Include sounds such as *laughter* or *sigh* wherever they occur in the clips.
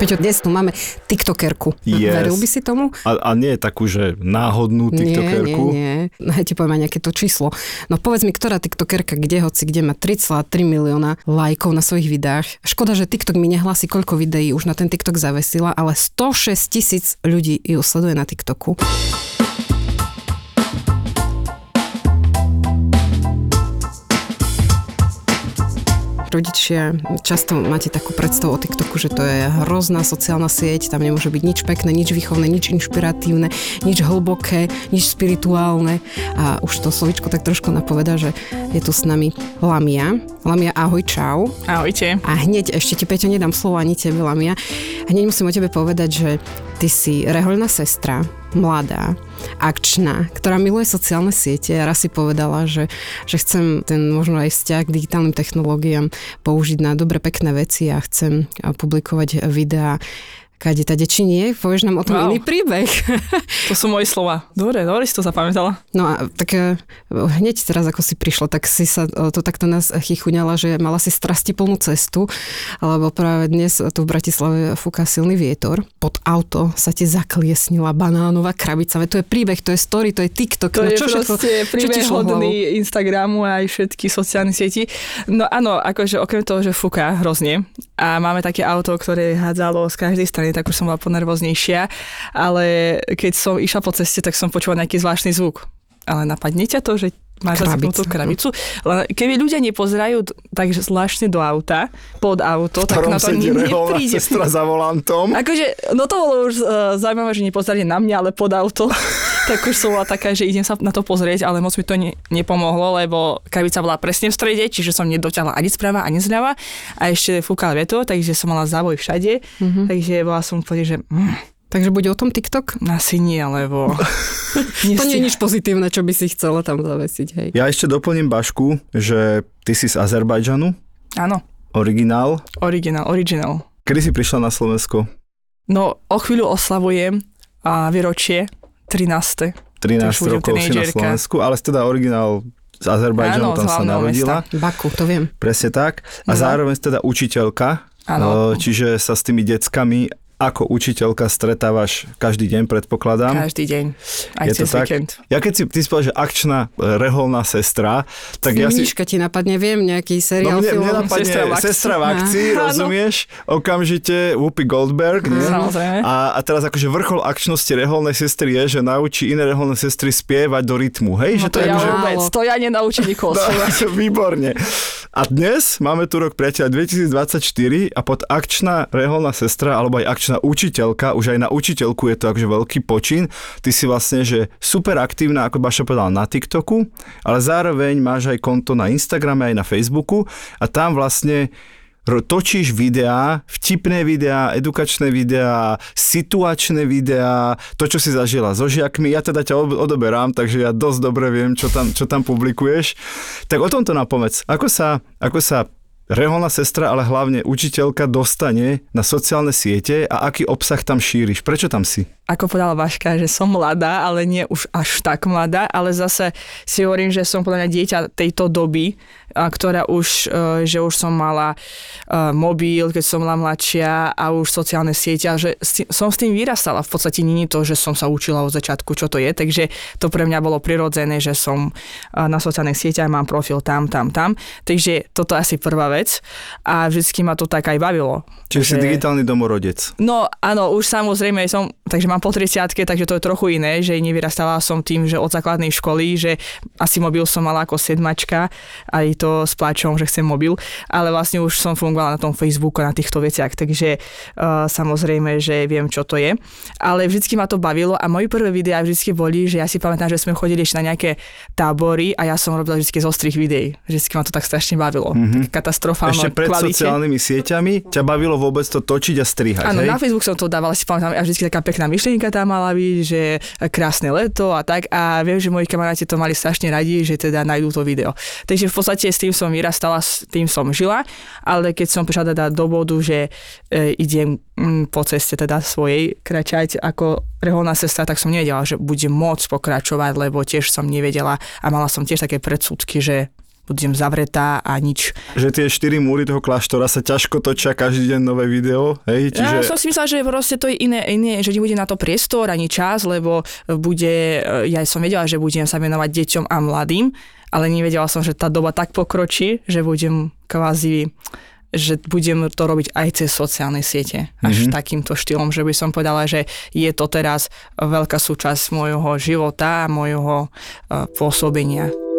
Peťo, dnes tu máme tiktokerku. Yes. Veril by si tomu? A, a nie takú, že náhodnú tiktokerku? Nie, nie, nie. Ja ti poviem aj nejaké to číslo. No povedz mi, ktorá tiktokerka, kde hoci, kde má 3,3 milióna lajkov na svojich videách. Škoda, že TikTok mi nehlási, koľko videí už na ten TikTok zavesila, ale 106 tisíc ľudí ju sleduje na TikToku. Rodičia často máte takú predstavu o TikToku, že to je hrozná sociálna sieť, tam nemôže byť nič pekné, nič výchovné, nič inšpiratívne, nič hlboké, nič spirituálne a už to slovičko tak trošku napoveda, že je tu s nami Lamia. Lamia, ahoj, čau. Ahojte. A hneď, ešte ti Peťo nedám slovo ani tebe, Lamia. Hneď musím o tebe povedať, že ty si rehoľná sestra, mladá, akčná, ktorá miluje sociálne siete. A raz si povedala, že, že chcem ten možno aj vzťah k digitálnym technológiám použiť na dobre pekné veci a chcem publikovať videá kade tade, či nie? Povieš nám o tom wow. iný príbeh. *laughs* To sú moje slova. Dobre, dobre si to zapamätala. No a tak e, hneď teraz, ako si prišla, tak si sa e, to takto nás chychuňala, že mala si strasti plnú cestu, lebo práve dnes tu v Bratislave fúka silný vietor. Pod auto sa ti zakliesnila banánová krabica. Veď to je príbeh, to je story, to je TikTok. To no, je čo všetko, príbeh čo hodný Instagramu a aj všetky sociálne sieti. No áno, akože okrem toho, že fúka hrozne a máme také auto, ktoré hádzalo z každej strany, tak už som bola ponervoznejšia, ale keď som išla po ceste, tak som počula nejaký zvláštny zvuk. Ale napadne ťa to, že máš zaseknutú krabicu. Len keby ľudia nepozerajú tak zvláštne do auta, pod auto, tak na to ani nepríde. sestra za volantom. Akože, no to bolo už uh, zaujímavé, že nepozerali na mňa, ale pod auto. *laughs* tak už som bola taká, že idem sa na to pozrieť, ale moc mi to ne, nepomohlo, lebo krabica bola presne v strede, čiže som nedoťahla ani sprava, ani zľava a ešte fúkal veto, takže som mala závoj všade, mm-hmm. takže bola som úplne, že... Mm, Takže bude o tom TikTok? asi nie, lebo... *laughs* To nie je nič pozitívne, čo by si chcela tam zavesiť, hej. Ja ešte doplním Bašku, že ty si z Azerbajdžanu, Áno, originál. originál, original. Kedy si prišla na Slovensko? No, o chvíľu oslavujem a výročie 13. 13 už budem rokov si na. Slovensku, ale si teda originál z Azerbajdžanu, Áno, tam sa narodila. Baku, to viem. Presne tak. A No. zároveň si teda učiteľka, Áno. čiže sa s tými deckami ako učiteľka stretávaš každý deň, predpokladám. Každý deň, aj Je to cez tak? víkend. Ja keď si ty povedal, že akčná e, reholná sestra, tak ja si... Ti napadne, viem, nejaký seriál, No mne, film. mne napadne Sestra v akcii. sestra v akcii, Áno. rozumieš? Okamžite Whoopi Goldberg, nie? Samozrejme. A, a teraz akože vrchol akčnosti reholnej sestry je, že naučí iné reholné sestry spievať do rytmu, hej? že No to je ja akože- vôbec, to ja nenaučím nikoho No, spievať. *laughs* výborne. A dnes máme tu rok priateľa 2024 a pod akčná reholná sestra alebo aj akčná učiteľka, už aj na učiteľku je to akože veľký počin. Ty si vlastne, že super aktívna, ako Baša povedala, na TikToku, ale zároveň máš aj konto na Instagrame, aj na Facebooku a tam vlastne točíš videá, vtipné videá, edukačné videá, situačné videá, to, čo si zažila so žiakmi. Ja teda ťa od- odoberám, takže ja dosť dobre viem, čo tam, čo tam publikuješ. Tak o tomto napovedz. Ako sa, ako sa reholná sestra, ale hlavne učiteľka dostane na sociálne siete a aký obsah tam šíriš? Prečo tam si? Ako povedala Vaška, že som mladá, ale nie už až tak mladá, ale zase si hovorím, že som podľa mňa dieťa tejto doby, ktorá už, e, že už som mala e, mobil, keď som bola mladšia a už sociálne siete a že som s tým vyrastala. V podstate nie je to, že som sa učila od začiatku, čo to je, takže to pre mňa bolo prirodzené, že som e, na sociálnych sieťach, mám profil tam, tam, tam. Takže toto je asi prvá vec a vždycky ma to tak aj bavilo. Čiže si že- digitálny domorodec. No áno, už samozrejme som, takže mám mám po 30 takže to je trochu iné, že nevyrastala som tým, že od základnej školy, že asi mobil som mala ako sedmačka, aj to s pláčom, že chcem mobil, ale vlastne už som fungovala na tom Facebooku, na týchto veciach, takže uh, samozrejme, že viem, čo to je. Ale vždycky ma to bavilo a moje prvé videá vždycky boli, že ja si pamätám, že sme chodili ešte na nejaké tábory a ja som robila vždy zo strich videí. Vždycky ma to tak strašne bavilo. Mm-hmm. Katastrofálne Ešte pred kvalite. sociálnymi sieťami ťa bavilo vôbec to točiť a strihať, Áno, na Facebook som to dávala, si pamätám, a vždy taká pekná myšlienka tam mala byť, že krásne leto a tak. A viem, že moji kamaráti to mali strašne radi, že teda nájdú to video. Takže v podstate s tým som vyrastala, s tým som žila, ale keď som prišla teda do bodu, že e, idem mm, po ceste teda svojej kračať ako reholná sestra, tak som nevedela, že budem môcť pokračovať, lebo tiež som nevedela a mala som tiež také predsudky, že budem zavretá a nič. Že tie štyri múry toho kláštora sa ťažko točia každý deň nové video, hej? Ja Čiže... som si myslela, že proste to je iné, iné, že nebude na to priestor ani čas, lebo bude, ja som vedela, že budem sa venovať deťom a mladým, ale nevedela som, že tá doba tak pokročí, že budem kvázi že budem to robiť aj cez sociálne siete. Až mm-hmm. takýmto štýlom, že by som povedala, že je to teraz veľká súčasť môjho života a môjho uh, pôsobenia.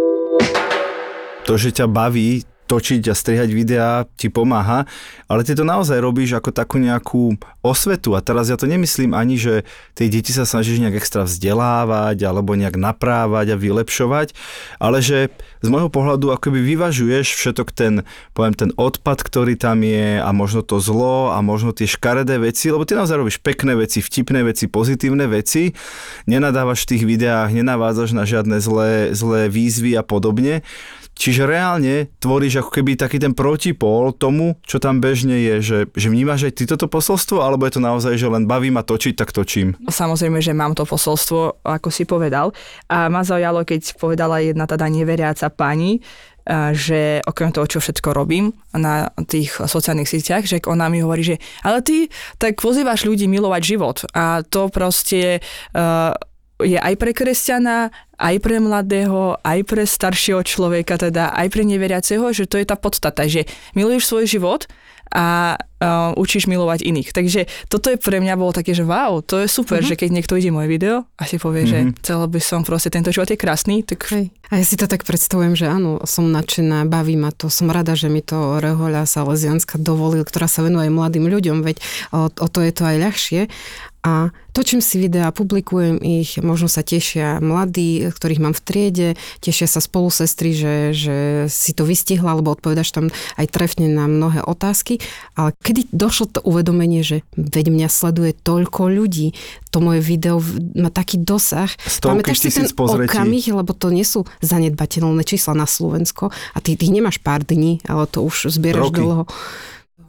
To, že ťa baví točiť a strihať videá ti pomáha, ale ty to naozaj robíš ako takú nejakú osvetu a teraz ja to nemyslím ani, že tie deti sa snažíš nejak extra vzdelávať alebo nejak naprávať a vylepšovať, ale že z môjho pohľadu akoby vyvažuješ všetok ten, poviem, ten odpad, ktorý tam je a možno to zlo a možno tie škaredé veci, lebo ty naozaj robíš pekné veci, vtipné veci, pozitívne veci, nenadávaš v tých videách, nenavádzaš na žiadne zlé, zlé výzvy a podobne. Čiže reálne tvoríš ako keby taký ten protipól tomu, čo tam bežne je, že, že vnímaš aj ty toto posolstvo, alebo je to naozaj, že len baví ma točiť, tak točím. Samozrejme, že mám to posolstvo, ako si povedal. A ma zaujalo, keď povedala jedna teda neveriaca pani, že okrem toho, čo všetko robím na tých sociálnych sieťach, že ona mi hovorí, že ale ty tak pozývaš ľudí milovať život a to proste uh, je aj pre kresťana, aj pre mladého, aj pre staršieho človeka, teda aj pre neveriaceho, že to je tá podstata, že miluješ svoj život a uh, učíš milovať iných. Takže toto je pre mňa bolo také, že wow, to je super, mm-hmm. že keď niekto ide moje video a si povie, mm-hmm. že chcela by som proste, tento život je krásny, tak... Hej. A ja si to tak predstavujem, že áno, som nadšená, baví ma to, som rada, že mi to Rehoľa Salesianska dovolil, ktorá sa venuje mladým ľuďom, veď o, o to je to aj ľahšie. A točím si videá, publikujem ich, možno sa tešia mladí, ktorých mám v triede, tešia sa spolu sestry, že, že si to vystihla, alebo odpovedaš tam aj trefne na mnohé otázky. Ale kedy došlo to uvedomenie, že veď mňa sleduje toľko ľudí, to moje video má taký dosah. Stovky Pamätáš si ten pozretí. okamih, lebo to nie sú zanedbateľné čísla na Slovensko a ty, ty nemáš pár dní, ale to už zbieraš Roky. dlho.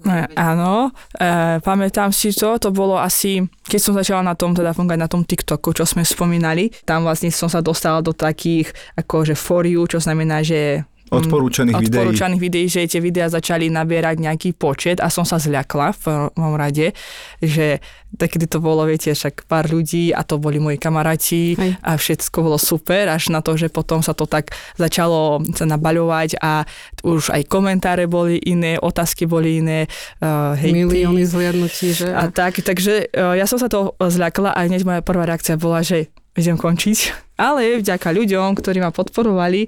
E, áno, e, pamätám si to, to bolo asi, keď som začala na tom, teda fungovať na tom TikToku, čo sme spomínali, tam vlastne som sa dostala do takých, akože for you, čo znamená, že mm, Odporúčaných videí. odporúčaných videí, že tie videá začali nabierať nejaký počet a som sa zľakla v prvom rade, že takedy to bolo, viete, však pár ľudí a to boli moji kamaráti a všetko bolo super, až na to, že potom sa to tak začalo sa nabaľovať a už aj komentáre boli iné, otázky boli iné, uh, hejty. Milióny zhliadnutí, že? A tak, takže uh, ja som sa to zľakla a hneď moja prvá reakcia bola, že idem končiť. Ale vďaka ľuďom, ktorí ma podporovali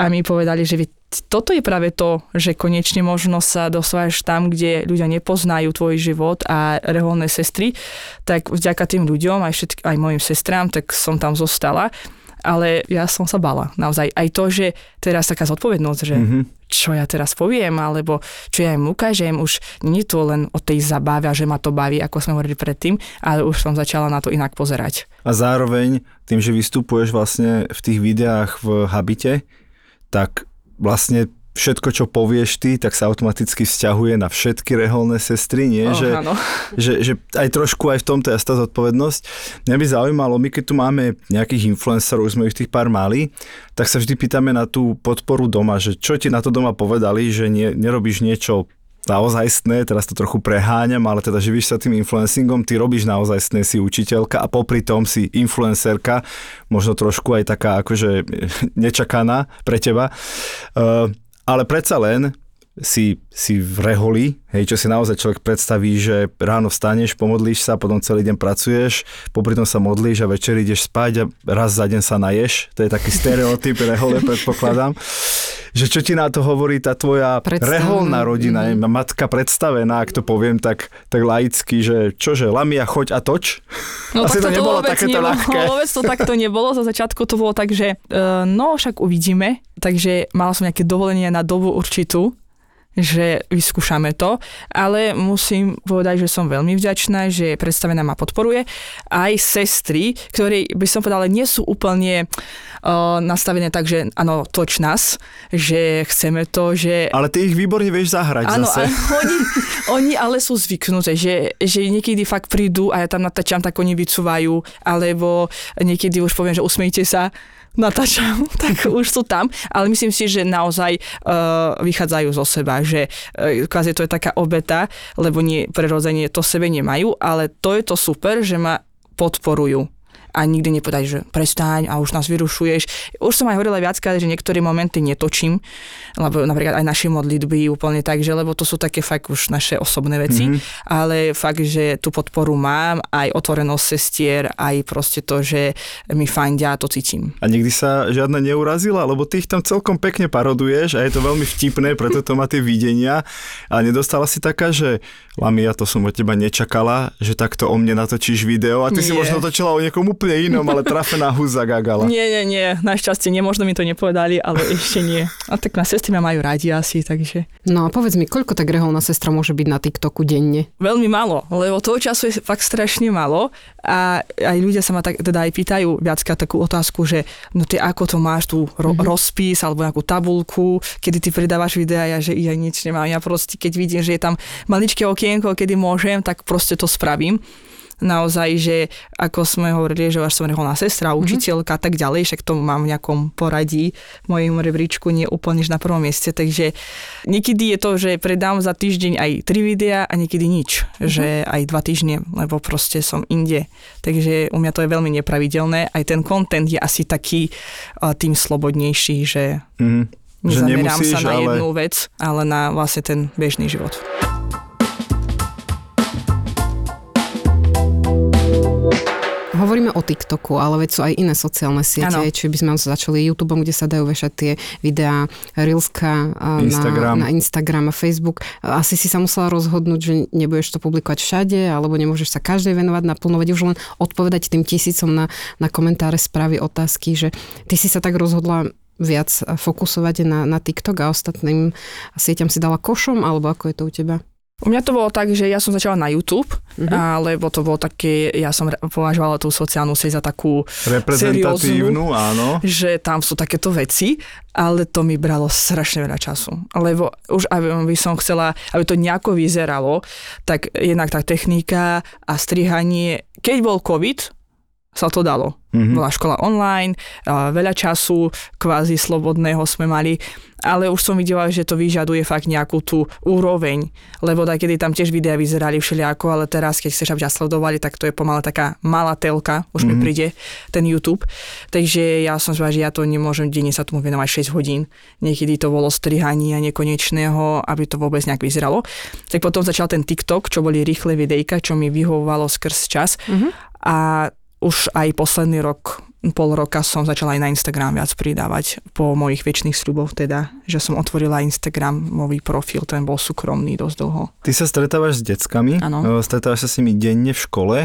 a mi povedali, že toto je práve to, že konečne možno sa dostávaš tam, kde ľudia nepoznajú tvoj život a reholné sestry, tak vďaka tým ľuďom, aj, všetk- aj mojim sestrám, tak som tam zostala. Ale ja som sa bala. Naozaj aj to, že teraz taká zodpovednosť, že Mhm. čo ja teraz poviem, alebo čo ja im ukážem, už nie je to len o tej zabave že ma to baví, ako sme hovorili predtým, ale už som začala na to inak pozerať. A zároveň tým, že vystupuješ vlastne v tých videách v habite, tak vlastne všetko, čo povieš ty, tak sa automaticky vzťahuje na všetky reholné sestry, nie? Oh, že, áno. *laughs* že, že aj trošku aj v tomto je tá zodpovednosť. Mňa by zaujímalo, my keď tu máme nejakých influencerov, sme ich tých pár mali, tak sa vždy pýtame na tú podporu doma, že čo ti na to doma povedali, že nie, nerobíš niečo naozajstné, teraz to trochu preháňam, ale teda živíš sa tým influencingom, ty robíš naozajstné, si učiteľka a popri tom si influencerka, možno trošku aj taká akože *laughs* nečakaná pre teba. Uh, ale predsa len si, si v reholi, hej, čo si naozaj človek predstaví, že ráno vstaneš, pomodlíš sa, potom celý deň pracuješ, popri tom sa modlíš a večer ideš spať a raz za deň sa naješ. To je taký stereotyp rehole, predpokladám. Že čo ti na to hovorí tá tvoja Predstavená. reholná rodina, mm. matka predstavená, ak to poviem tak, tak laicky, že čože, lamia, choď a toč? No Asi to tak nebolo takéto ľahké. *laughs* Vôbec to takto nebolo. Za začiatku to bolo tak, že uh, no však uvidíme. Takže mala som nejaké dovolenie na dobu určitú že vyskúšame to, ale musím povedať, že som veľmi vďačná, že predstavená ma podporuje. Aj sestry, ktoré by som povedala, nie sú úplne uh, nastavené tak, že áno, toč nás, že chceme to, že Ale ty ich výborne vieš zahrať Áno, zase. a oni, oni ale sú zvyknuté, že, že niekedy fakt prídu a ja tam natáčam, tak oni vycúvajú, alebo niekedy už poviem, že usmejte sa, natáčam, *laughs* tak už sú tam, ale myslím si, že naozaj uh, vychádzajú zo seba, že uh, kvázi to je taká obeta, lebo nie, prirodzene to sebe nemajú, ale to je to super, že ma podporujú a nikdy nepovedať, že prestaň a už nás vyrušuješ. Už som aj hovorila viackrát, že niektoré momenty netočím, lebo napríklad aj naše modlitby úplne tak, že lebo to sú také fakt už naše osobné veci, mm-hmm. ale fakt, že tú podporu mám, aj otvorenosť sestier, aj proste to, že mi fajndia, to cítim. A nikdy sa žiadna neurazila, lebo ty ich tam celkom pekne paroduješ a je to veľmi vtipné, preto to má tie videnia. A nedostala si taká, že Lamia, to som od teba nečakala, že takto o mne natočíš video a ty si Nie. možno točila o niekom úplne inom, ale trafená huza gagala. Nie, nie, nie, našťastie nemožno mi to nepovedali, ale ešte nie. A tak na sestry ma majú radi asi, takže No a povedz mi, koľko tak reholná sestra môže byť na TikToku denne? Veľmi málo, lebo toho času je fakt strašne málo a aj ľudia sa ma tak teda aj pýtajú viackrát takú otázku, že no ty ako to máš tu ro- mm-hmm. rozpis alebo nejakú tabulku, kedy ty pridávaš videa, ja že ja nič nemám, ja proste keď vidím, že je tam maličké okienko, kedy môžem, tak proste to spravím naozaj, že ako sme hovorili, že až som reholná sestra, učiteľka a tak ďalej, však to mám v nejakom poradí v mojom rebríčku, nie úplne na prvom mieste, takže niekedy je to, že predám za týždeň aj tri videá a niekedy nič, že aj dva týždne, lebo proste som inde. Takže u mňa to je veľmi nepravidelné, aj ten content je asi taký uh, tým slobodnejší, že Mhm. Že nezamerám sa na ale- jednu vec, ale na vlastne ten bežný život. Hovoríme o TikToku, ale veď sú aj iné sociálne siete, Áno. či by sme začali YouTubeom, kde sa dajú vešať tie videá, Reelska Instagram. Na, na Instagram a Facebook. Asi si sa musela rozhodnúť, že nebudeš to publikovať všade, alebo nemôžeš sa každej venovať naplno, veď už len odpovedať tým tisícom na, na komentáre, správy, otázky, že ty si sa tak rozhodla viac fokusovať na, na TikTok a ostatným sieťam si dala košom, alebo ako je to u teba? U mňa to bolo tak, že ja som začala na YouTube, Mhm. alebo to bolo také, ja som považovala tú sociálnu sieť za takú Reprezentatívnu, áno. že tam sú takéto veci, ale to mi bralo strašne veľa času. Lebo už aby by som chcela, aby to nejako vyzeralo, tak jednak tá technika a strihanie, keď bol COVID, sa to dalo. Mhm. Bola škola online, veľa času kvázi slobodného sme mali, ale už som videla, že to vyžaduje fakt nejakú tú úroveň, lebo tak, kedy tam tiež videá vyzerali všelijako, ale teraz, keď chceš, aby ťa sledovali, tak to je pomaly taká malá telka, už mi Mhm. príde ten YouTube. Takže ja som zvala, že ja to nemôžem denne sa tomu venovať 6 hodín. Niekedy to bolo strihanie nekonečného, aby to vôbec nejak vyzeralo. Tak potom začal ten TikTok, čo boli rýchle videjka, čo mi vyhovovalo skrz čas. A už aj posledný rok, pol roka som začala aj na Instagram viac pridávať po mojich väčšných sľuboch, teda, že som otvorila Instagramový profil, ten bol súkromný dosť dlho. Ty sa stretávaš s deckami, Áno. e, stretávaš sa s nimi denne v škole.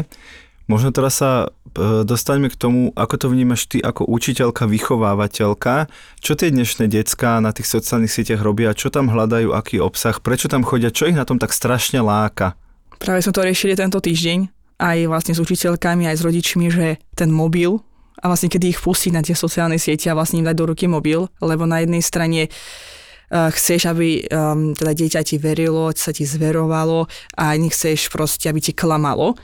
Možno teraz sa e, dostaňme k tomu, ako to vnímaš ty ako učiteľka, vychovávateľka. Čo tie dnešné decká na tých sociálnych sieťach robia, čo tam hľadajú, aký obsah, prečo tam chodia, čo ich na tom tak strašne láka? Práve sme to riešili tento týždeň, aj vlastne s učiteľkami, aj s rodičmi, že ten mobil a vlastne kedy ich pustiť na tie sociálne siete a vlastne im dať do ruky mobil, lebo na jednej strane chceš, aby um, teda dieťa ti verilo, sa ti zverovalo a nechceš proste, aby ti klamalo.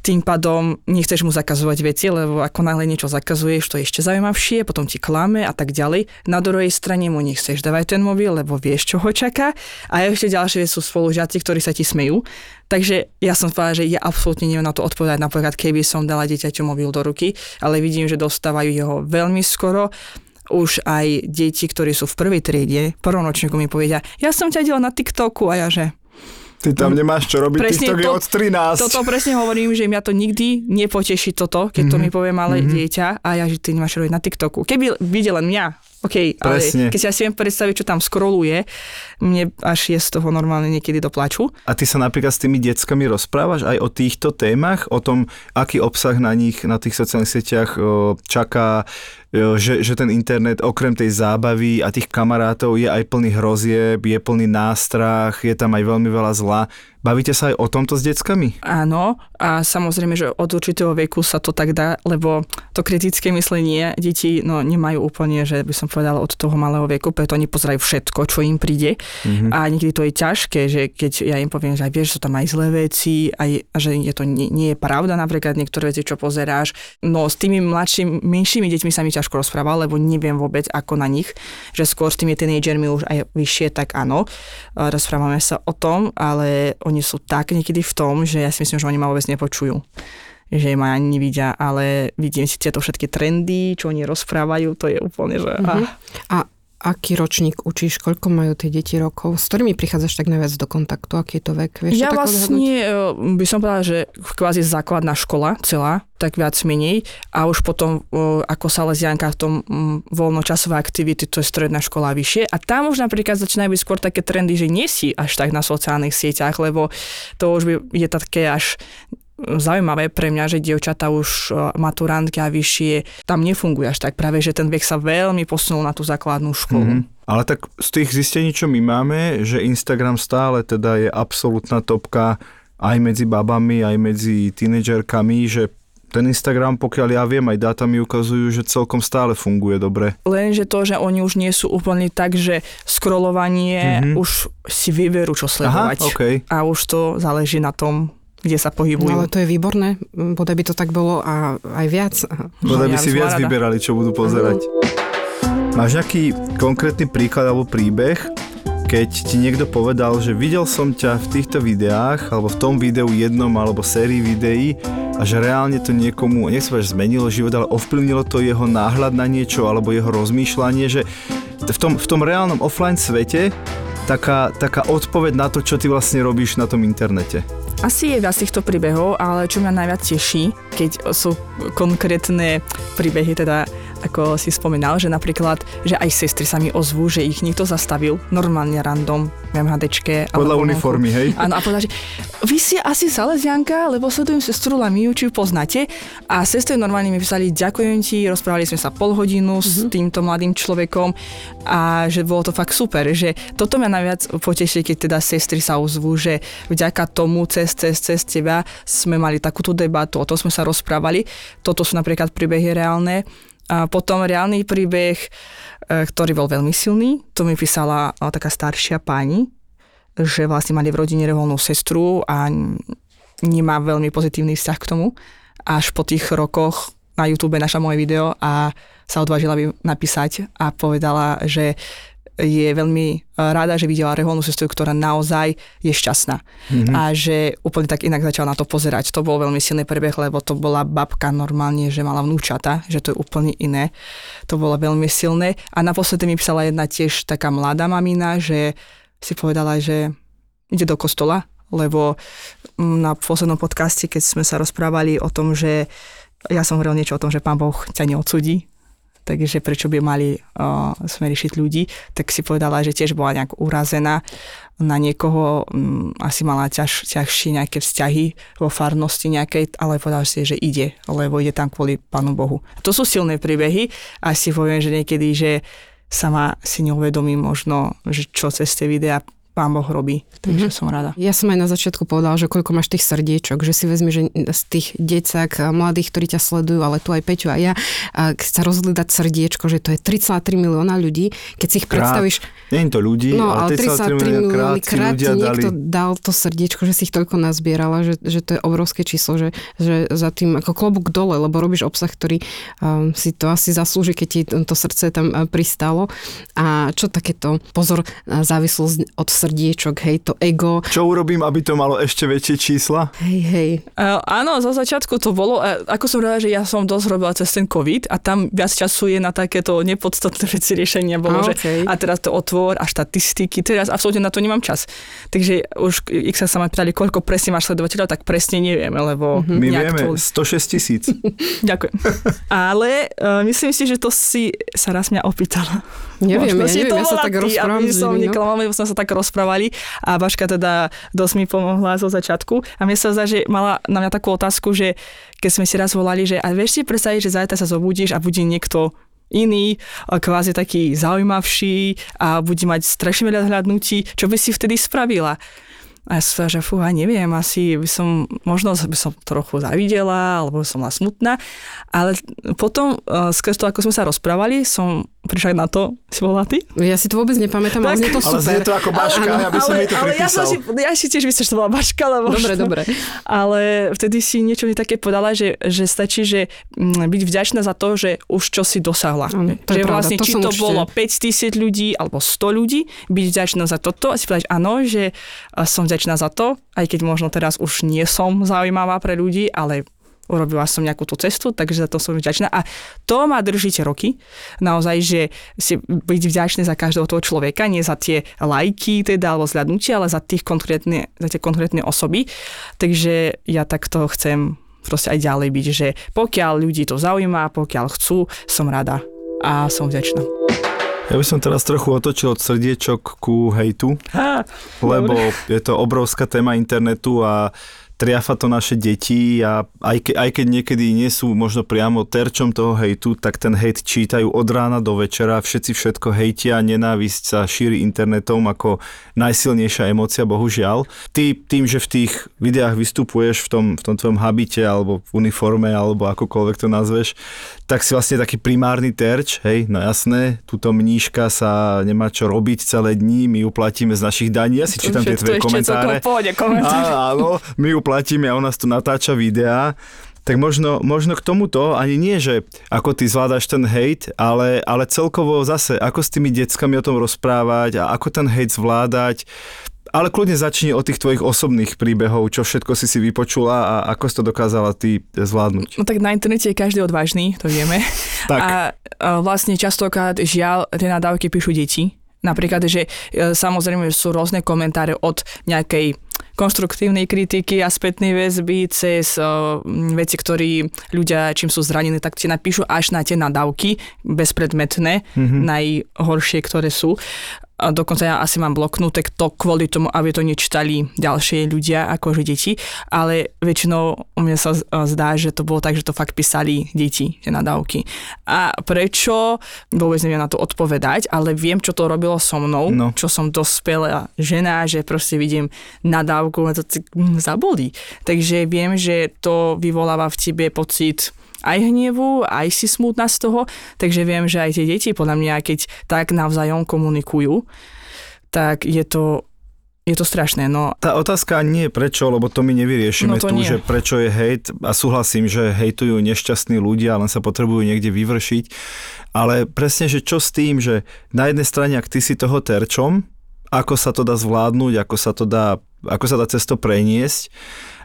Tým pádom nechceš mu zakazovať veci, lebo ako náhle niečo zakazuješ, to je ešte zaujímavšie, potom ti klame a tak ďalej. Na druhej strane mu nechceš dávať ten mobil, lebo vieš, čo ho čaká. A ešte ďalšie sú spolužiaci, ktorí sa ti smejú. Takže ja som povedala, že ja absolútne neviem na to odpovedať. Napríklad, keby som dala dieťaťu mobil do ruky, ale vidím, že dostávajú jeho veľmi skoro už aj deti, ktorí sú v prvej triede, prvonočníku mi povedia, ja som ťa videla na TikToku a ja že, Ty tam nemáš čo robiť, Presne TikTok je to- od 13. toto presne hovorím, že mňa to nikdy nepoteší toto, keď to mi povie malé dieťa a ja, že ty nemáš robiť na TikToku. Keby videl len mňa, OK, ale Presne. keď si ja si viem predstaviť, čo tam scrolluje, mne až je z toho normálne niekedy do plaču. A ty sa napríklad s tými deckami rozprávaš aj o týchto témach, o tom, aký obsah na nich, na tých sociálnych sieťach čaká, že, že ten internet okrem tej zábavy a tých kamarátov je aj plný hrozieb, je plný nástrach, je tam aj veľmi veľa zla. Bavíte sa aj o tomto s deckami? Áno, a samozrejme, že od určitého veku sa to tak dá, lebo to kritické myslenie deti no, nemajú úplne, že by som povedala, od toho malého veku, preto oni pozerajú všetko, čo im príde. Mm-hmm. A niekedy to je ťažké, že keď ja im poviem, že aj vieš, sú tam aj zlé veci, aj, a že je to nie, nie je pravda, napríklad niektoré veci, čo pozeráš. No s tými mladšími, menšími deťmi sa mi ťažko rozprával, lebo neviem vôbec ako na nich, že skôr s tými teenagermi už aj vyššie, tak áno, rozprávame sa o tom, ale oni sú tak niekedy v tom, že ja si myslím, že oni ma vôbec nepočujú že ma ani nevidia, ale vidím si tieto všetky trendy, čo oni rozprávajú, to je úplne, že... Mhm. Mm-hmm. A aký ročník učíš, koľko majú tie deti rokov? S ktorými prichádzaš tak najviac do kontaktu? Aký je to vek? Vieš Ja to odhadnúť? vlastne e, by som povedala, že kvázi základná škola celá, tak viac menej a už potom e, ako Salesianka v tom mm, voľnočasové aktivity, to je stredná škola vyššie a tam už napríklad začínajú byť skôr také trendy, že nie si až tak na sociálnych sieťach, lebo to už by, je také až zaujímavé pre mňa, že dievčatá už e, maturantky a vyššie tam nefungujú až tak. Práve, že ten vek sa veľmi posunul na tú základnú školu. Mm-hmm. Ale tak z tých zistení, čo my máme, že Instagram stále teda je absolútna topka aj medzi babami, aj medzi tínedžerkami, že ten Instagram, pokiaľ ja viem, aj dáta mi ukazujú, že celkom stále funguje dobre. Lenže to, že oni už nie sú úplne tak, že scrollovanie, Mhm. mm-hmm. už si vyberú, čo sledovať. Aha, OK. A už to záleží na tom, kde sa pohybujú. No, ale to je výborné, bodaj by to tak bolo a aj viac. Bodaj by si viac rada. vyberali, čo budú pozerať. Máš nejaký konkrétny príklad alebo príbeh, keď ti niekto povedal, že videl som ťa v týchto videách, alebo v tom videu jednom, alebo sérii videí a že reálne to niekomu, nech sa zmenilo život, ale ovplyvnilo to jeho náhľad na niečo, alebo jeho rozmýšľanie, že v tom, v tom reálnom offline svete taká, taká odpoveď na to, čo ty vlastne robíš na tom internete. Asi je viac týchto príbehov, ale čo mňa najviac teší, keď sú konkrétne príbehy, teda ako si spomínal, že napríklad, že aj sestry sa mi ozvú, že ich niekto zastavil, normálne random, v MHDčke. Podľa uniformy, hej? Áno, a povedal, že vy ste asi Salesianka, lebo sledujem sestru Lamiu, či ju poznáte. A sestry normálne mi písali, ďakujem ti, rozprávali sme sa pol hodinu s týmto mladým človekom a že bolo to fakt super, že toto mňa najviac poteší, keď teda sestry sa ozvú, že vďaka tomu cez, cez, cez teba sme mali takúto debatu, o tom sme sa rozprávali. Toto sú napríklad príbehy reálne. A potom reálny príbeh, e, ktorý bol veľmi silný, to mi písala e, taká staršia pani, že vlastne mali v rodine reholnú sestru a nemá veľmi pozitívny vzťah k tomu. Až po tých rokoch na YouTube našla moje video a sa odvážila by napísať a povedala, že je veľmi e, rada, že videla reholnú sestru, ktorá naozaj je šťastná. Mm-hmm. A že úplne tak inak začala na to pozerať. To bol veľmi silný prebeh, lebo to bola babka normálne, že mala vnúčata, že to je úplne iné. To bolo veľmi silné. A naposledy mi písala jedna tiež taká mladá mamina, že si povedala, že ide do kostola, lebo mm, na poslednom podcaste, keď sme sa rozprávali o tom, že ja som hovoril niečo o tom, že pán Boh ťa neodsudí, takže prečo by mali uh, sme riešiť ľudí, tak si povedala, že tiež bola nejak urazená na niekoho, um, asi mala ťaž, ťažšie nejaké vzťahy vo farnosti nejakej, ale povedala si, že ide, lebo ide tam kvôli Pánu Bohu. To sú silné príbehy a si poviem, že niekedy, že sama si neuvedomím možno, že čo cez tie videá Pán Boh robí, takže mm-hmm. som rada. Ja som aj na začiatku povedala, že koľko máš tých srdiečok, že si vezmi, že z tých decák mladých, ktorí ťa sledujú, ale tu aj Peťu a ja, a keď sa rozhodli dať srdiečko, že to je 3,3 milióna ľudí, keď si ich Krát. predstavíš, Nie je to ľudí, no ale ale 33 milióny si krát ti ľudia dali. niekto dal to srdiečko, že si ich toľko nazbierala, že, že to je obrovské číslo, že, že za tým ako klobúk dole, lebo robíš obsah, ktorý um, si to asi zaslúži, keď ti to, srdce tam uh, pristalo. A čo takéto, pozor, závislosť od srdiečok, hej, to ego. Čo urobím, aby to malo ešte väčšie čísla? Hej, hej. Uh, áno, zo začiatku to bolo, uh, ako som povedala, že ja som dosť robila cez ten COVID a tam viac času je na takéto nepodstatné *laughs* veci riešenia bolo, A, že okej. a teraz to otvor a štatistiky, teraz absolútne na to nemám čas. Takže už, ich sa sa ma pýtali, koľko presne máš sledovateľov, tak presne neviem, lebo Mhm. My vieme, to... 106 tisíc. *laughs* Ďakujem. Ale uh, myslím si, že to si sa raz mňa opýtala. Neviem, Možno ja si neviem, to ja sa bola tak rozprávam aby s som no. sme sa tak rozprávali a Baška teda dosť mi pomohla zo začiatku a mne sa zdá, že mala na mňa takú otázku, že keď sme si raz volali, že a vieš si predstaviť, že zajtra sa zobudíš a bude niekto iný, kvázi taký zaujímavší a bude mať strašne veľa hľadnutí, čo by si vtedy spravila? A ja som že fúha, neviem, asi by som, možno by som trochu zavidela, alebo som bola smutná, ale potom, uh, skrz to, ako sme sa rozprávali, som prišla na to, si bola ty? Ja si to vôbec nepamätám, ale Tak. znie to Ale super. znie to ako baška, Áno, ja by som ale, jej to ale ja, som si, ja si tiež myslím, že to bola baška, lebo Dobre, dobre. ale vtedy si niečo mi také podala, že, že stačí, že mm, byť vďačná za to, že už čo si dosahla. Áno, to je že pravda, vlastne, to či to určite- bolo 5000 ľudí alebo 100 ľudí, byť vďačná za toto a si povedať áno, že som vďačná za to, aj keď možno teraz už nie som zaujímavá pre ľudí, ale urobila som nejakú tú cestu, takže za to som vďačná. A to ma držíte roky, naozaj, že si byť vďačný za každého toho človeka, nie za tie lajky teda, alebo zľadnutie, ale za, tých konkrétne, za tie konkrétne osoby. Takže ja takto chcem proste aj ďalej byť, že pokiaľ ľudí to zaujíma, pokiaľ chcú, som rada a som vďačná. Ja by som teraz trochu otočil od srdiečok ku hejtu, Á, lebo je to obrovská téma internetu a triafa to naše deti a aj, ke, aj keď niekedy nie sú možno priamo terčom toho hejtu, tak ten hejt čítajú od rána do večera, všetci všetko hejtia, nenávisť sa šíri internetom ako najsilnejšia emócia, bohužiaľ. Ty tým, že v tých videách vystupuješ v tom, v tom tvojom habite alebo v uniforme alebo akokoľvek to nazveš, tak si vlastne taký primárny terč, hej, no jasné, túto mníška sa nemá čo robiť celé dní, my ju platíme z našich daní, ja si čítam tie tvoje komentáre. pohode. Á, áno, my ju platíme a ona tu natáča videá. Tak možno, možno k tomuto ani nie, že ako ty zvládaš ten hejt, ale, ale celkovo zase, ako s tými deckami o tom rozprávať a ako ten hejt zvládať. Ale kľudne začni od tých tvojich osobných príbehov, čo všetko si si vypočula a ako si to dokázala ty zvládnuť. No tak na internete je každý odvážny, to vieme. *laughs* Tak. A, a vlastne častokrát žiaľ tie nadávky píšu deti. Napríklad, že e, samozrejme sú rôzne komentáre od nejakej konštruktívnej kritiky a spätnej väzby cez uh, veci, ktorí ľudia, čím sú zranení, tak ti napíšu až na tie nadávky bezpredmetné, mm-hmm. najhoršie, ktoré sú. A dokonca ja asi mám bloknuté to kvôli tomu, aby to nečítali ďalšie ľudia, akože deti, ale väčšinou u mňa sa z- zdá, že to bolo tak, že to fakt písali deti, tie nadávky. A prečo? Vôbec neviem na to odpovedať, ale viem, čo to robilo so mnou, No. čo som dospelá žena, že proste vidím nadávku a to ti mm, zabolí. Takže viem, že to vyvoláva v tebe pocit aj hnevu, aj si smutná z toho, takže viem, že aj tie deti podľa mňa, keď tak navzájom komunikujú, tak je to, je to strašné. No Tá otázka nie je prečo, lebo to my nevyriešime No to tu, nie. že prečo je hejt a súhlasím, že hejtujú nešťastní ľudia, len sa potrebujú niekde vyvršiť. Ale presne, že čo s tým, že na jednej strane, ak ty si toho terčom, ako sa to dá zvládnuť, ako sa to dá, ako sa dá cesto preniesť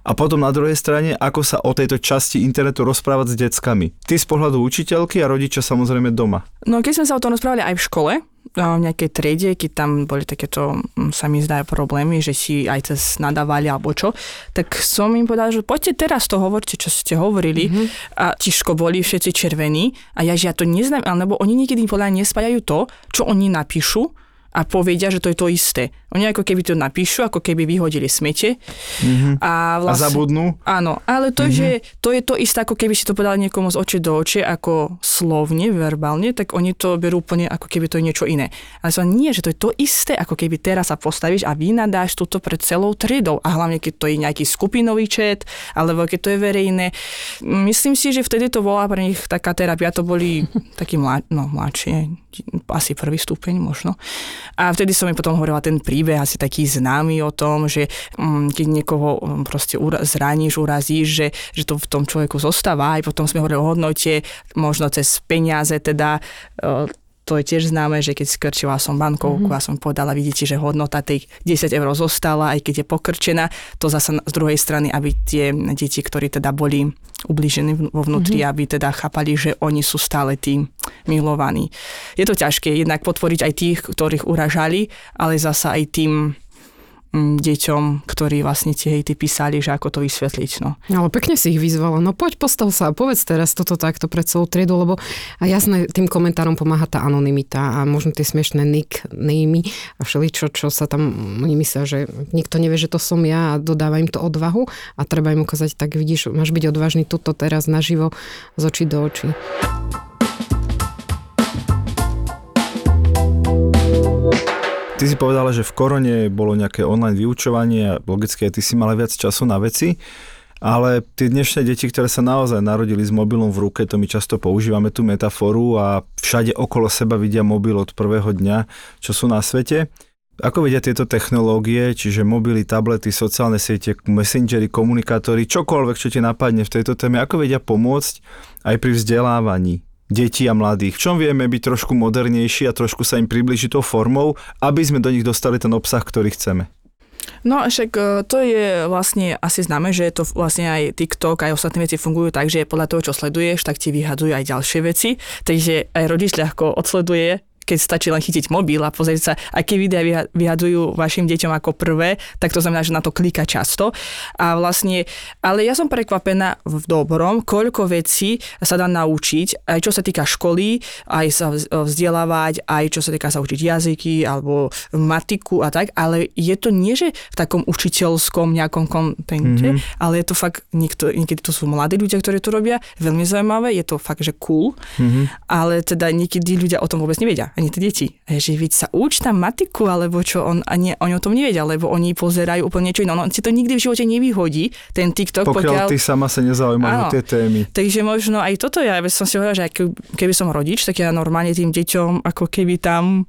a potom na druhej strane, ako sa o tejto časti internetu rozprávať s deckami. Ty z pohľadu učiteľky a rodičia samozrejme doma. No keď sme sa o tom rozprávali aj v škole, v nejakej triede, keď tam boli takéto, mm, sa mi zdá, problémy, že si aj cez nadávali alebo čo, tak som im povedala, že poďte teraz to hovorte, čo ste hovorili mm-hmm. a tiško boli všetci červení a ja, že ja to neznám, lebo oni niekedy podľa nespájajú to, čo oni napíšu a povedia, že to je to isté. Oni ako keby to napíšu, ako keby vyhodili smete. Mm-hmm. A, A zabudnú? Áno, ale to, mm-hmm. že to je to isté, ako keby si to povedal niekomu z oči do oči, ako slovne, verbálne, tak oni to berú úplne ako keby to je niečo iné. Ale som nie, že to je to isté, ako keby teraz sa postavíš a vynadáš túto pred celou triedou. A hlavne, keď to je nejaký skupinový chat, alebo keď to je verejné. Myslím si, že vtedy to bola pre nich taká terapia, to boli *laughs* takí mlad, no, mladšie, asi prvý stupeň možno. A vtedy som mi potom hovorila ten príbeh, asi taký známy o tom, že mm, keď niekoho mm, proste zraníš, urazíš, že, že to v tom človeku zostáva. Aj potom sme hovorili o hodnote, možno cez peniaze, teda e, to je tiež známe, že keď skrčila som bankovku mm-hmm. a som povedala, vidíte, že hodnota tej 10 eur zostala, aj keď je pokrčená, to zasa z druhej strany, aby tie deti, ktorí teda boli ublížení vo vnútri, mm-hmm. aby teda chápali, že oni sú stále tí milovaní. Je to ťažké jednak potvoriť aj tých, ktorých uražali, ale zasa aj tým deťom, ktorí vlastne tie hejty písali, že ako to vysvetliť. No. Ale pekne si ich vyzvala. No poď, postav sa a povedz teraz toto takto pred celou triedu, lebo a jasné, tým komentárom pomáha tá anonymita a možno tie smiešné nicknamy a všeličo, čo sa tam, oni myslia, že nikto nevie, že to som ja a dodáva im to odvahu a treba im ukázať, tak vidíš, máš byť odvážny tuto teraz naživo z očí do očí. Ty si povedala, že v korone bolo nejaké online vyučovanie a logicky ty si mala viac času na veci, ale tie dnešné deti, ktoré sa naozaj narodili s mobilom v ruke, to my často používame tú metaforu a všade okolo seba vidia mobil od prvého dňa, čo sú na svete. Ako vedia tieto technológie, čiže mobily, tablety, sociálne siete, messengery, komunikátory, čokoľvek, čo ti napadne v tejto téme, ako vedia pomôcť aj pri vzdelávaní detí a mladých? V čom vieme byť trošku modernejší a trošku sa im približiť tou formou, aby sme do nich dostali ten obsah, ktorý chceme? No však e, to je vlastne asi známe, že to vlastne aj TikTok, aj ostatné veci fungujú tak, že podľa toho, čo sleduješ, tak ti vyhadujú aj ďalšie veci. Takže aj rodič ľahko odsleduje keď stačí len chytiť mobil a pozrieť sa, aké videá vyhadujú vašim deťom ako prvé, tak to znamená, že na to klika často. A vlastne, ale ja som prekvapená v dobrom, koľko vecí sa dá naučiť, aj čo sa týka školy, aj sa vzdelávať, aj čo sa týka sa učiť jazyky alebo matiku a tak, ale je to nie, že v takom učiteľskom nejakom kontente, mm-hmm. ale je to fakt, niekto, niekedy to sú mladí ľudia, ktorí to robia, veľmi zaujímavé, je to fakt, že cool, mm-hmm. ale teda niekedy ľudia o tom vôbec nevedia ani tie deti. Že víc sa uč tam matiku, alebo čo, on, a nie, oni o tom nevedia, lebo oni pozerajú úplne niečo iné. On si to nikdy v živote nevyhodí, ten TikTok. Pokiaľ, pokiaľ ty sama sa nezaujímaš o tie témy. Takže možno aj toto ja som si hovorila, že keby som rodič, tak ja normálne tým deťom ako keby tam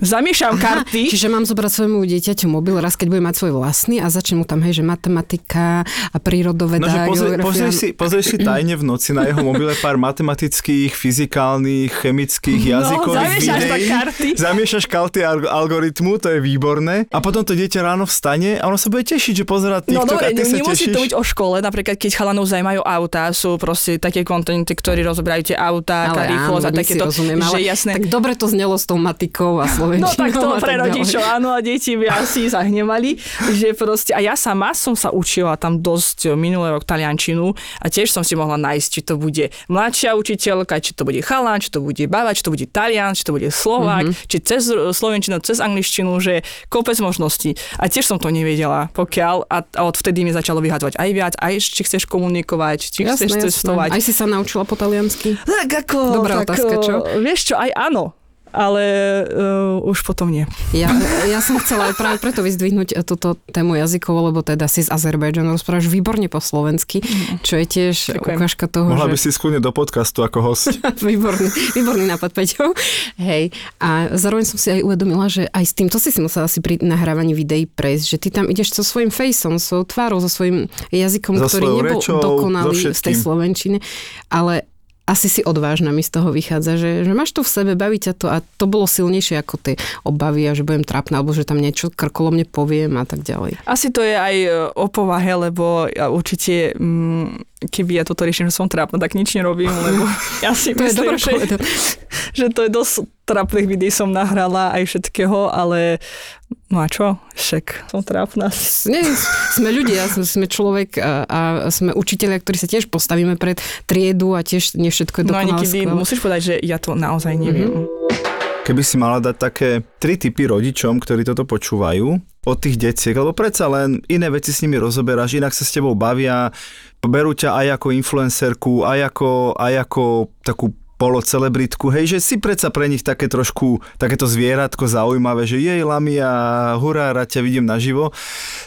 zamiešam karty. Čiže mám zobrať svojmu dieťaťu mobil raz, keď bude mať svoj vlastný a začnem mu tam, hej, že matematika a prírodoveda. No, pozri, pozri, si, pozri si tajne v noci na jeho mobile pár matematických, fyzikálnych, chemických, no, jazykových videí. karty. Zamiešaš karty algoritmu, to je výborné. A potom to dieťa ráno vstane a ono sa bude tešiť, že pozerá TikTok no, dobre, a ty sa nemusí to byť o škole, napríklad keď chalanov zaujímajú autá, sú proste také kontenty, ktorí rozoberajú tie autá, rýchlosť a takéto. Rozumiem, že jasné. Tak dobre to znelo s tou matikou a slovenčinou. No tak to pre rodičov, áno, a deti by asi zahnevali, že proste, a ja sama som sa učila tam dosť minulý rok taliančinu a tiež som si mohla nájsť, či to bude mladšia učiteľka, či to bude chalán, či to bude bava, či to bude talian, či to bude slovák, mm-hmm. či cez slovenčinu, cez angličtinu, že kopec možností. A tiež som to nevedela, pokiaľ a, a odvtedy mi začalo vyhadzovať aj viac, aj či chceš komunikovať, či jasné, chceš cestovať. Aj si sa naučila po taliansky? Tak ako, Dobrá tak, otázka, čo? Vieš čo, aj áno ale uh, už potom nie. Ja, ja som chcela aj práve preto vyzdvihnúť túto tému jazykov, lebo teda si z Azerbajdžanu rozprávaš výborne po slovensky, čo je tiež Ďakujem. ukážka toho, Mohla že... by si skúne do podcastu ako host. *laughs* výborný, výborný nápad, Peťo. Hej. A zároveň som si aj uvedomila, že aj s týmto si si musela asi pri nahrávaní videí prejsť, že ty tam ideš so svojím faceom, so tvárou, so svojím jazykom, so ktorý nebol rečou, dokonalý z tej slovenčiny, ale asi si odvážna mi z toho vychádza, že, že máš to v sebe, baví ťa to a to bolo silnejšie ako tie obavy a že budem trápna, alebo že tam niečo krkolomne poviem a tak ďalej. Asi to je aj e, o povahe, lebo určite, mm, keby ja toto riešim, že som trápna, tak nič nerobím, lebo *laughs* ja si to myslím, že, *laughs* že to je dosť trápnych videí som nahrala aj všetkého, ale no a čo? Však som trápna. Nie, sme ľudia, sme človek a, a sme učiteľia, ktorí sa tiež postavíme pred triedu a tiež nie všetko je dokonalé. No a niekedy musíš povedať, že ja to naozaj neviem. Mm-hmm. Keby si mala dať také tri typy rodičom, ktorí toto počúvajú, od tých detiek, lebo predsa len iné veci s nimi rozoberáš, inak sa s tebou bavia, berú ťa aj ako influencerku, aj ako, aj ako takú polocelebritku, hej, že si predsa pre nich také trošku, takéto zvieratko zaujímavé, že jej Lamia, hurá, rád ťa vidím naživo.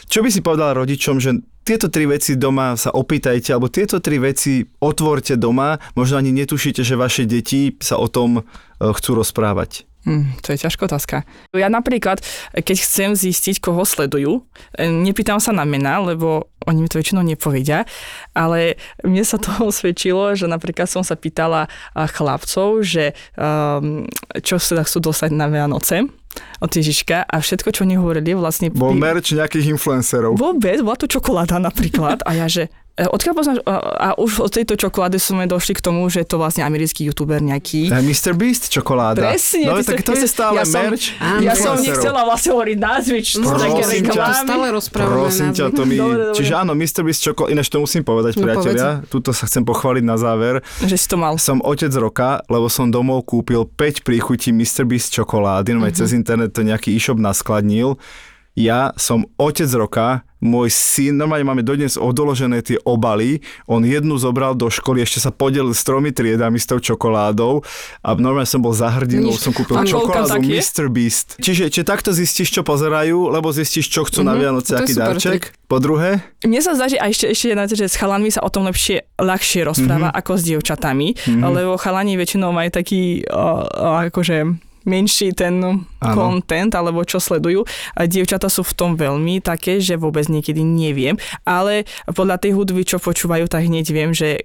Čo by si povedal rodičom, že tieto tri veci doma sa opýtajte, alebo tieto tri veci otvorte doma, možno ani netušíte, že vaše deti sa o tom e, chcú rozprávať. Hmm, to je ťažká otázka. Ja napríklad, keď chcem zistiť, koho sledujú, e, nepýtam sa na mená, lebo oni mi to väčšinou nepovedia, ale mne sa to *laughs* osvedčilo, že napríklad som sa pýtala chlapcov, že um, čo sa chcú dostať na Vianoce od Ježiška a všetko, čo oni hovorili, vlastne... Bol merch nejakých influencerov. Vôbec, bola to čokoláda napríklad *laughs* a ja, že e, odkiaľ poznáš, a, už od tejto čokolády sme došli k tomu, že je to vlastne americký youtuber nejaký. A Mr. Beast čokoláda. Presne. No tak to je sa- stále ja som- merch Ja som nechcela vlastne hovoriť názvy, čo sú také Prosím ťa, To reklamy. stále rozprávame. Prosím ťa, to mi... Dobre, dobre. Čiže áno, Mr. Beast čokoláda, ináč to musím povedať, No, priatelia. Tuto sa chcem pochváliť na záver. Že si to mal. Som otec roka, lebo som domov kúpil 5 príchutí Mr. Beast čokolády, no uh-huh. cez internet to nejaký e-shop naskladnil. Ja som otec roka, môj syn, normálne máme dodnes odoložené tie obaly, on jednu zobral do školy, ešte sa podelil s tromi triedami s tou čokoládou a normálne som bol za hrdinou, som kúpil A čokoládu? Mr. Beast. Čiže či takto zistíš, čo pozerajú, lebo zistíš, čo chcú na Mhm, Vianoce, aký darček. Po druhé, Mne sa zdá, že aj ešte, ešte jedna že s chalanmi sa o tom lepšie, ľahšie rozpráva mm-hmm. ako s dievčatami, mm-hmm. lebo chalani väčšinou majú taký uh, akože menší ten Áno. content, alebo čo sledujú. Dievčata sú v tom veľmi také, že vôbec niekedy neviem, ale podľa tej hudby, čo počúvajú, tak hneď viem, že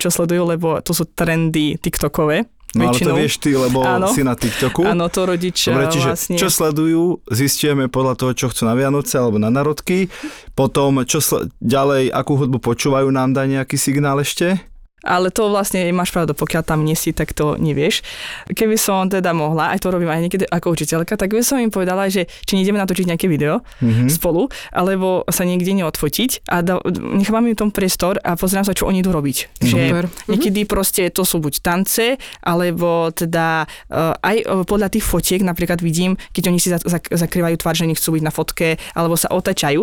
čo sledujú, lebo to sú trendy TikTokové. no ale to väčšinou. vieš ty, lebo Áno. si na TikToku. Áno, to rodičia Dobre, čiže vlastne... čo sledujú, zistíme podľa toho, čo chcú na Vianoce alebo na narodky. Potom, čo sle- ďalej, akú hudbu počúvajú, nám dá nejaký signál ešte. Ale to vlastne máš pravdu, pokiaľ tam nie si, tak to nevieš. Keby som teda mohla, aj to robím aj niekedy ako učiteľka, tak by som im povedala, že či nejdeme natočiť nejaké video Mhm. mm-hmm. spolu, alebo sa niekde neodfotiť a da, nechávame im tom priestor a pozerám sa, čo oni idú robiť. Super. niekedy proste to sú buď tance, alebo teda uh, aj uh, podľa tých fotiek napríklad vidím, keď oni si za, za, zakrývajú tvár, že nechcú byť na fotke, alebo sa otačajú.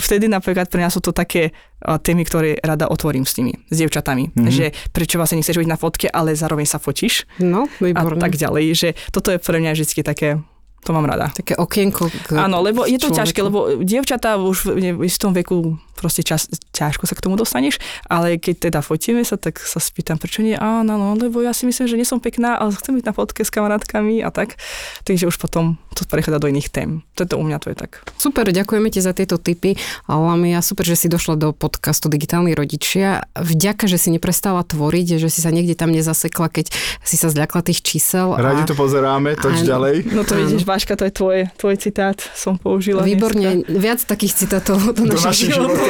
Vtedy napríklad pre nás sú to také uh, témy, ktoré rada otvorím s nimi, s dievčatami. Mm-hmm. Že prečo vlastne nechceš byť na fotke, ale zároveň sa fotíš No, a výborné. tak ďalej. Že toto je pre mňa vždy také, to mám rada. Také okienko k Áno, lebo je to človeku. ťažké, lebo dievčatá už v v istom veku proste čas, ťažko sa k tomu dostaneš, ale keď teda fotíme sa, tak sa spýtam, prečo nie? Áno, no, lebo ja si myslím, že nie som pekná, ale chcem byť na fotke s kamarátkami a tak. Takže už potom to prechádza do iných tém. Toto u mňa to je tak. Super, ďakujeme ti za tieto tipy. Lamia, super, že si došla do podcastu Digitálni rodičia. Vďaka, že si neprestala tvoriť, že si sa niekde tam nezasekla, keď si sa zľakla tých čísel. a- Radi to pozeráme, toč ďalej. No to vidíš, Váška, to je tvoje, tvoj citát, som použila Výborne, viac takých citátov do, Do našich našich životov.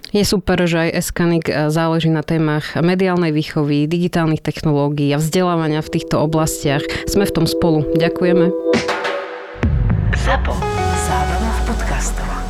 Je super, že aj Eskanik záleží na témach mediálnej výchovy, digitálnych technológií a vzdelávania v týchto oblastiach. Sme v tom spolu. Ďakujeme. Zapo. Zábrná v podcastov.